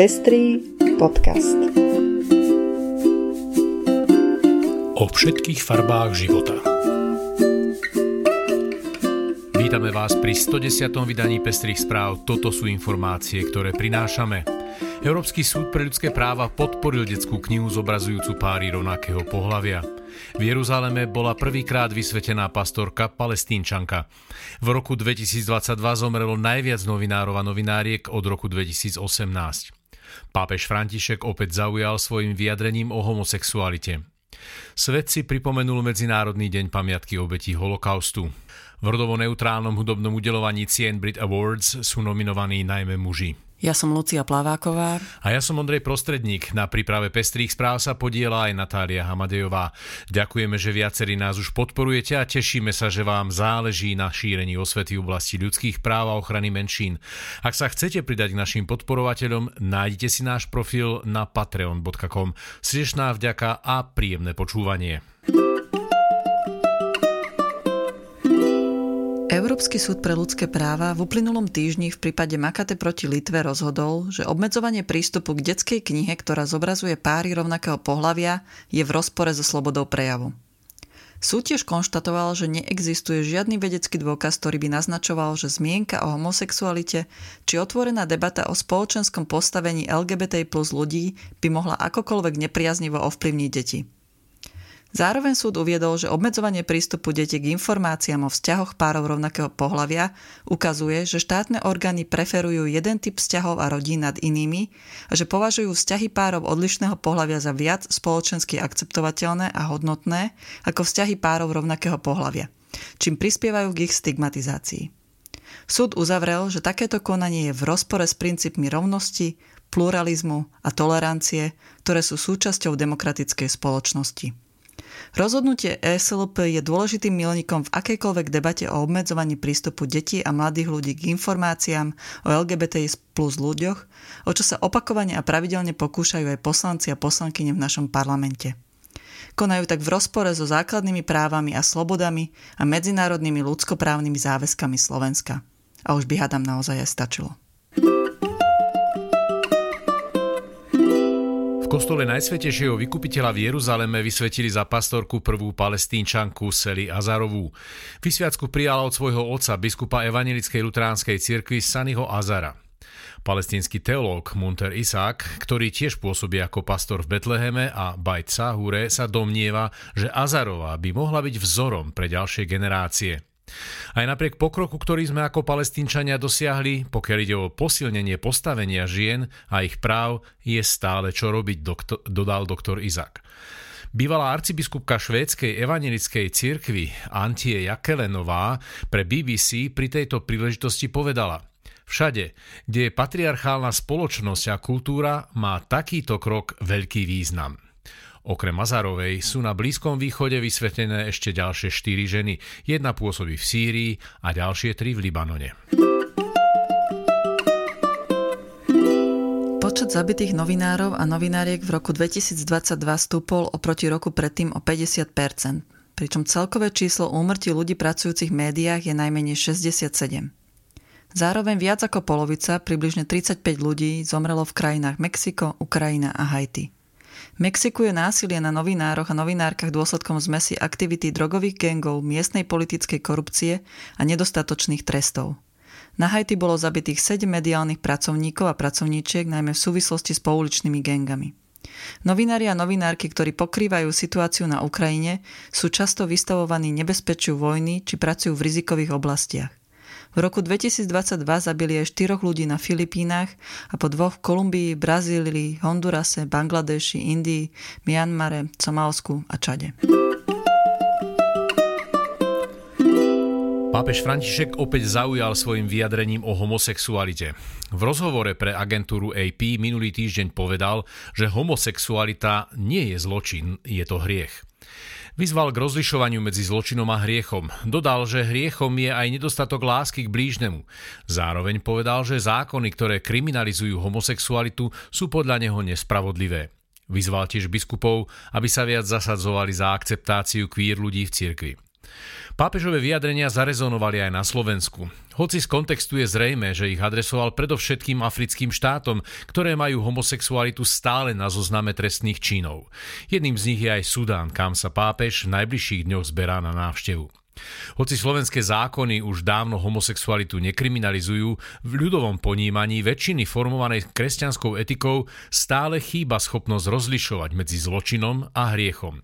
Pestrý podcast. O všetkých farbách života. Vítame vás pri 110. vydaní Pestrých správ. Toto sú informácie, ktoré prinášame. Európsky súd pre ľudské práva podporil detskú knihu zobrazujúcu páry rovnakého pohľavia. V Jeruzaleme bola prvýkrát vysvetená pastorka palestínčanka. V roku 2022 zomrelo najviac novinárov a novináriek od roku 2018. Pápež František opäť zaujal svojim vyjadrením o homosexualite. Svet si pripomenul Medzinárodný deň pamiatky obetí holokaustu. V rodovo neutrálnom hudobnom udelovaní cien Brit Awards sú nominovaní najmä muži. Ja som Lucia Plaváková. A ja som Ondrej Prostredník. Na príprave pestrých správ sa podiela aj Natália Hamadejová. Ďakujeme, že viacerí nás už podporujete a tešíme sa, že vám záleží na šírení osvety v oblasti ľudských práv a ochrany menšín. Ak sa chcete pridať k našim podporovateľom, nájdete si náš profil na patreon.com. Srdečná vďaka a príjemné počúvanie. Európsky súd pre ľudské práva v uplynulom týždni v prípade Makate proti Litve rozhodol, že obmedzovanie prístupu k detskej knihe, ktorá zobrazuje páry rovnakého pohlavia, je v rozpore so slobodou prejavu. Súd tiež konštatoval, že neexistuje žiadny vedecký dôkaz, ktorý by naznačoval, že zmienka o homosexualite či otvorená debata o spoločenskom postavení LGBT plus ľudí by mohla akokoľvek nepriaznivo ovplyvniť deti. Zároveň súd uviedol, že obmedzovanie prístupu detí k informáciám o vzťahoch párov rovnakého pohľavia ukazuje, že štátne orgány preferujú jeden typ vzťahov a rodín nad inými a že považujú vzťahy párov odlišného pohľavia za viac spoločensky akceptovateľné a hodnotné ako vzťahy párov rovnakého pohľavia, čím prispievajú k ich stigmatizácii. Súd uzavrel, že takéto konanie je v rozpore s princípmi rovnosti, pluralizmu a tolerancie, ktoré sú súčasťou demokratickej spoločnosti. Rozhodnutie ESLP je dôležitým milníkom v akejkoľvek debate o obmedzovaní prístupu detí a mladých ľudí k informáciám o LGBT plus ľuďoch, o čo sa opakovane a pravidelne pokúšajú aj poslanci a poslankyne v našom parlamente. Konajú tak v rozpore so základnými právami a slobodami a medzinárodnými ľudskoprávnymi záväzkami Slovenska. A už by hádam naozaj aj stačilo. Kostole Najsvetejšieho vykupiteľa v Jeruzaleme vysvetili za pastorku prvú palestínčanku Seli Azarovú. Vysviacku prijala od svojho otca biskupa Evangelickej lutránskej cirkvi Saniho Azara. Palestínsky teológ Munter Isák, ktorý tiež pôsobí ako pastor v Betleheme a Bajt Sahure, sa domnieva, že Azarová by mohla byť vzorom pre ďalšie generácie. Aj napriek pokroku, ktorý sme ako palestínčania dosiahli, pokiaľ ide o posilnenie postavenia žien a ich práv, je stále čo robiť, doktor, dodal doktor Izak. Bývalá arcibiskupka švédskej evangelickej cirkvi Antie Jakelenová pre BBC pri tejto príležitosti povedala Všade, kde je patriarchálna spoločnosť a kultúra, má takýto krok veľký význam. Okrem Mazarovej sú na Blízkom východe vysvetlené ešte ďalšie štyri ženy. Jedna pôsobí v Sýrii a ďalšie tri v Libanone. Počet zabitých novinárov a novináriek v roku 2022 stúpol oproti roku predtým o 50% pričom celkové číslo úmrtí ľudí pracujúcich v médiách je najmenej 67. Zároveň viac ako polovica, približne 35 ľudí, zomrelo v krajinách Mexiko, Ukrajina a Haiti. Mexiku je násilie na novinároch a novinárkach dôsledkom zmesi aktivity drogových gengov, miestnej politickej korupcie a nedostatočných trestov. Na Haiti bolo zabitých 7 mediálnych pracovníkov a pracovníčiek, najmä v súvislosti s pouličnými gengami. Novinári a novinárky, ktorí pokrývajú situáciu na Ukrajine, sú často vystavovaní nebezpečiu vojny či pracujú v rizikových oblastiach. V roku 2022 zabili aj štyroch ľudí na Filipínach a po dvoch v Kolumbii, Brazílii, Hondurase, Bangladeši, Indii, Mianmare, Somálsku a Čade. Pápež František opäť zaujal svojim vyjadrením o homosexualite. V rozhovore pre agentúru AP minulý týždeň povedal, že homosexualita nie je zločin, je to hriech. Vyzval k rozlišovaniu medzi zločinom a hriechom. Dodal, že hriechom je aj nedostatok lásky k blížnemu. Zároveň povedal, že zákony, ktoré kriminalizujú homosexualitu, sú podľa neho nespravodlivé. Vyzval tiež biskupov, aby sa viac zasadzovali za akceptáciu kvír ľudí v cirkvi. Pápežové vyjadrenia zarezonovali aj na Slovensku. Hoci z kontextu je zrejme, že ich adresoval predovšetkým africkým štátom, ktoré majú homosexualitu stále na zozname trestných činov. Jedným z nich je aj Sudán, kam sa pápež v najbližších dňoch zberá na návštevu. Hoci slovenské zákony už dávno homosexualitu nekriminalizujú, v ľudovom ponímaní väčšiny formovanej kresťanskou etikou stále chýba schopnosť rozlišovať medzi zločinom a hriechom.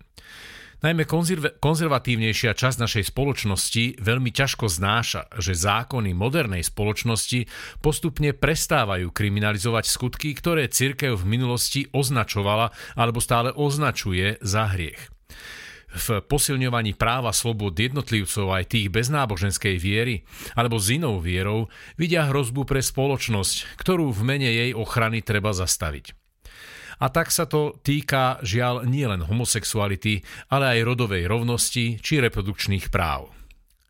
Najmä konzerv- konzervatívnejšia časť našej spoločnosti veľmi ťažko znáša, že zákony modernej spoločnosti postupne prestávajú kriminalizovať skutky, ktoré cirkev v minulosti označovala alebo stále označuje za hriech v posilňovaní práva slobod jednotlivcov aj tých bez náboženskej viery alebo s inou vierou vidia hrozbu pre spoločnosť, ktorú v mene jej ochrany treba zastaviť. A tak sa to týka žiaľ nielen homosexuality, ale aj rodovej rovnosti či reprodukčných práv.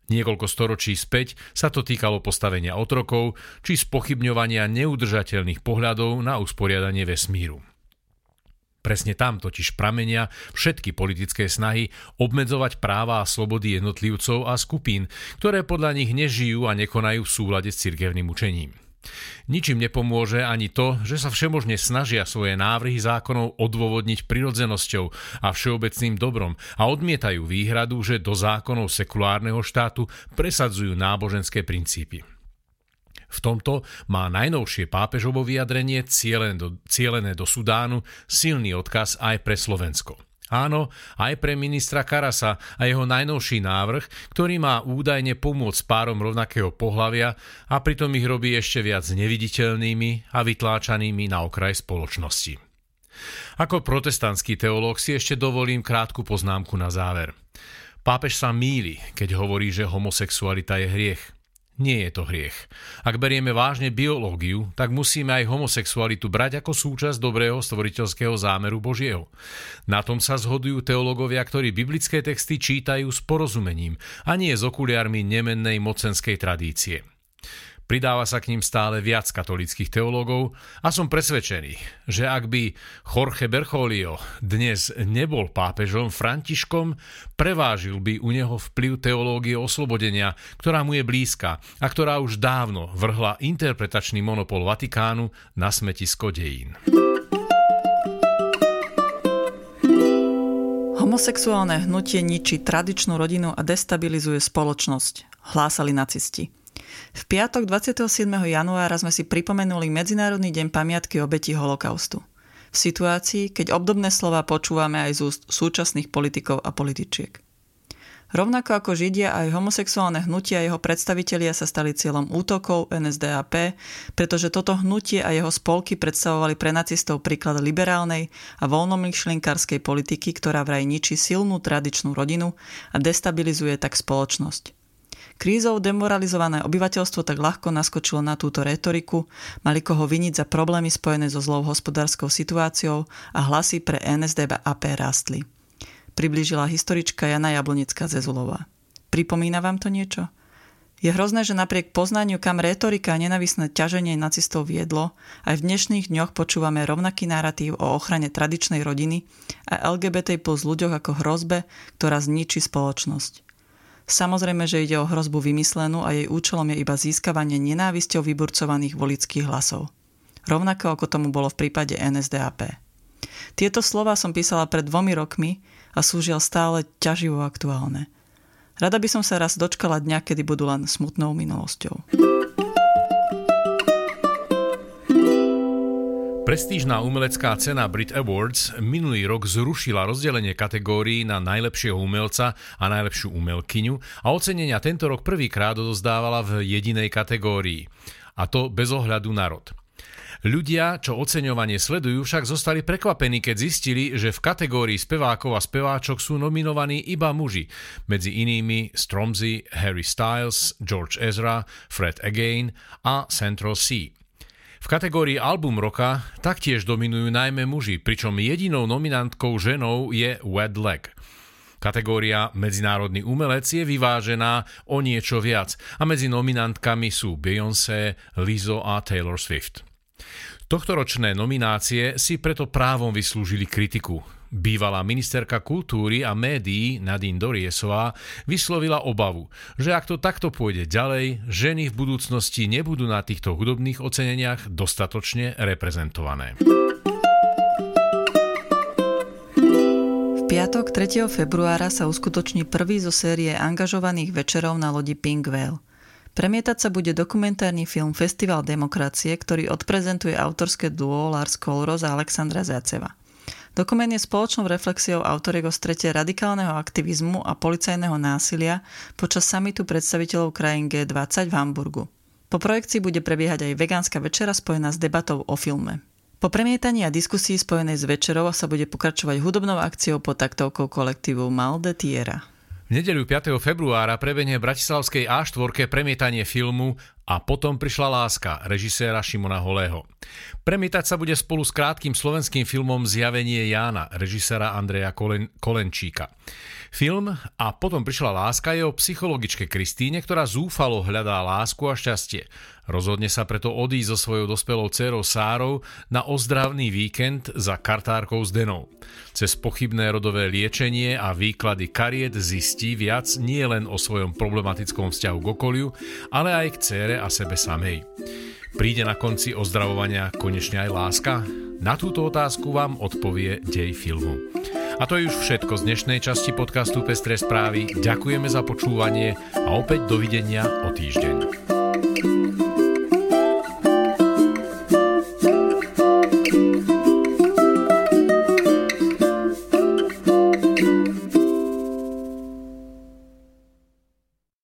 Niekoľko storočí späť sa to týkalo postavenia otrokov či spochybňovania neudržateľných pohľadov na usporiadanie vesmíru. Presne tam totiž pramenia všetky politické snahy obmedzovať práva a slobody jednotlivcov a skupín, ktoré podľa nich nežijú a nekonajú v súlade s cirkevným učením. Ničím nepomôže ani to, že sa všemožne snažia svoje návrhy zákonov odôvodniť prirodzenosťou a všeobecným dobrom a odmietajú výhradu, že do zákonov sekulárneho štátu presadzujú náboženské princípy. V tomto má najnovšie pápežovo vyjadrenie cielené do, cielené do Sudánu silný odkaz aj pre Slovensko – Áno, aj pre ministra Karasa a jeho najnovší návrh, ktorý má údajne pomôcť párom rovnakého pohlavia a pritom ich robí ešte viac neviditeľnými a vytláčanými na okraj spoločnosti. Ako protestantský teológ si ešte dovolím krátku poznámku na záver. Pápež sa míli, keď hovorí, že homosexualita je hriech – nie je to hriech. Ak berieme vážne biológiu, tak musíme aj homosexualitu brať ako súčasť dobrého stvoriteľského zámeru Božieho. Na tom sa zhodujú teológovia, ktorí biblické texty čítajú s porozumením a nie s okuliarmi nemennej mocenskej tradície. Pridáva sa k ním stále viac katolických teológov a som presvedčený, že ak by Jorge Bercholio dnes nebol pápežom Františkom, prevážil by u neho vplyv teológie oslobodenia, ktorá mu je blízka a ktorá už dávno vrhla interpretačný monopol Vatikánu na smetisko dejín. Homosexuálne hnutie ničí tradičnú rodinu a destabilizuje spoločnosť, hlásali nacisti. V piatok 27. januára sme si pripomenuli Medzinárodný deň pamiatky obeti holokaustu. V situácii, keď obdobné slova počúvame aj z úst súčasných politikov a političiek. Rovnako ako Židia aj homosexuálne hnutia jeho predstavitelia sa stali cieľom útokov NSDAP, pretože toto hnutie a jeho spolky predstavovali pre nacistov príklad liberálnej a voľnomyšlinkárskej politiky, ktorá vraj ničí silnú tradičnú rodinu a destabilizuje tak spoločnosť. Krízou demoralizované obyvateľstvo tak ľahko naskočilo na túto retoriku, mali koho viniť za problémy spojené so zlou hospodárskou situáciou a hlasy pre NSDAP rástli. Priblížila historička Jana Jablonická Zezulová. Pripomína vám to niečo? Je hrozné, že napriek poznaniu, kam retorika a nenavisné ťaženie nacistov viedlo, aj v dnešných dňoch počúvame rovnaký narratív o ochrane tradičnej rodiny a LGBT plus ľuďoch ako hrozbe, ktorá zničí spoločnosť. Samozrejme, že ide o hrozbu vymyslenú a jej účelom je iba získavanie nenávisťou vyburcovaných volických hlasov. Rovnako ako tomu bolo v prípade NSDAP. Tieto slova som písala pred dvomi rokmi a sú žiaľ stále ťaživo aktuálne. Rada by som sa raz dočkala dňa, kedy budú len smutnou minulosťou. Prestížná umelecká cena Brit Awards minulý rok zrušila rozdelenie kategórií na najlepšieho umelca a najlepšiu umelkyňu a ocenenia tento rok prvýkrát odozdávala v jedinej kategórii. A to bez ohľadu na rod. Ľudia, čo oceňovanie sledujú, však zostali prekvapení, keď zistili, že v kategórii spevákov a speváčok sú nominovaní iba muži, medzi inými Stromzy, Harry Styles, George Ezra, Fred Again a Central C. V kategórii album roka taktiež dominujú najmä muži, pričom jedinou nominantkou ženou je Wed Leg. Kategória Medzinárodný umelec je vyvážená o niečo viac a medzi nominantkami sú Beyoncé, Lizzo a Taylor Swift. Tohtoročné nominácie si preto právom vyslúžili kritiku. Bývalá ministerka kultúry a médií Nadine Doriesová vyslovila obavu, že ak to takto pôjde ďalej, ženy v budúcnosti nebudú na týchto hudobných oceneniach dostatočne reprezentované. Piatok 3. februára sa uskutoční prvý zo série angažovaných večerov na lodi Pink Whale. Premietať sa bude dokumentárny film Festival demokracie, ktorý odprezentuje autorské duo Lars Kolros a Alexandra Záceva. Dokument je spoločnou reflexiou autoriek o strete radikálneho aktivizmu a policajného násilia počas samitu predstaviteľov krajín G20 v Hamburgu. Po projekcii bude prebiehať aj vegánska večera spojená s debatou o filme. Po premietaní a diskusii spojenej s večerou sa bude pokračovať hudobnou akciou pod taktovkou kolektívu Malde Tiera. V nedeľu 5. februára prebehne v Bratislavskej A4 premietanie filmu a potom prišla láska režiséra Šimona Holého. Premietať sa bude spolu s krátkým slovenským filmom Zjavenie Jána režiséra Andreja Kolen- Kolenčíka. Film a potom prišla láska je o psychologičke Kristíne, ktorá zúfalo hľadá lásku a šťastie. Rozhodne sa preto odísť so svojou dospelou dcerou Sárou na ozdravný víkend za kartárkou s Denou. Cez pochybné rodové liečenie a výklady kariet zistí viac nie len o svojom problematickom vzťahu k okoliu, ale aj k cére a sebe samej. Príde na konci ozdravovania konečne aj láska? Na túto otázku vám odpovie dej filmu. A to je už všetko z dnešnej časti podcastu Pestré správy. Ďakujeme za počúvanie a opäť dovidenia o týždeň.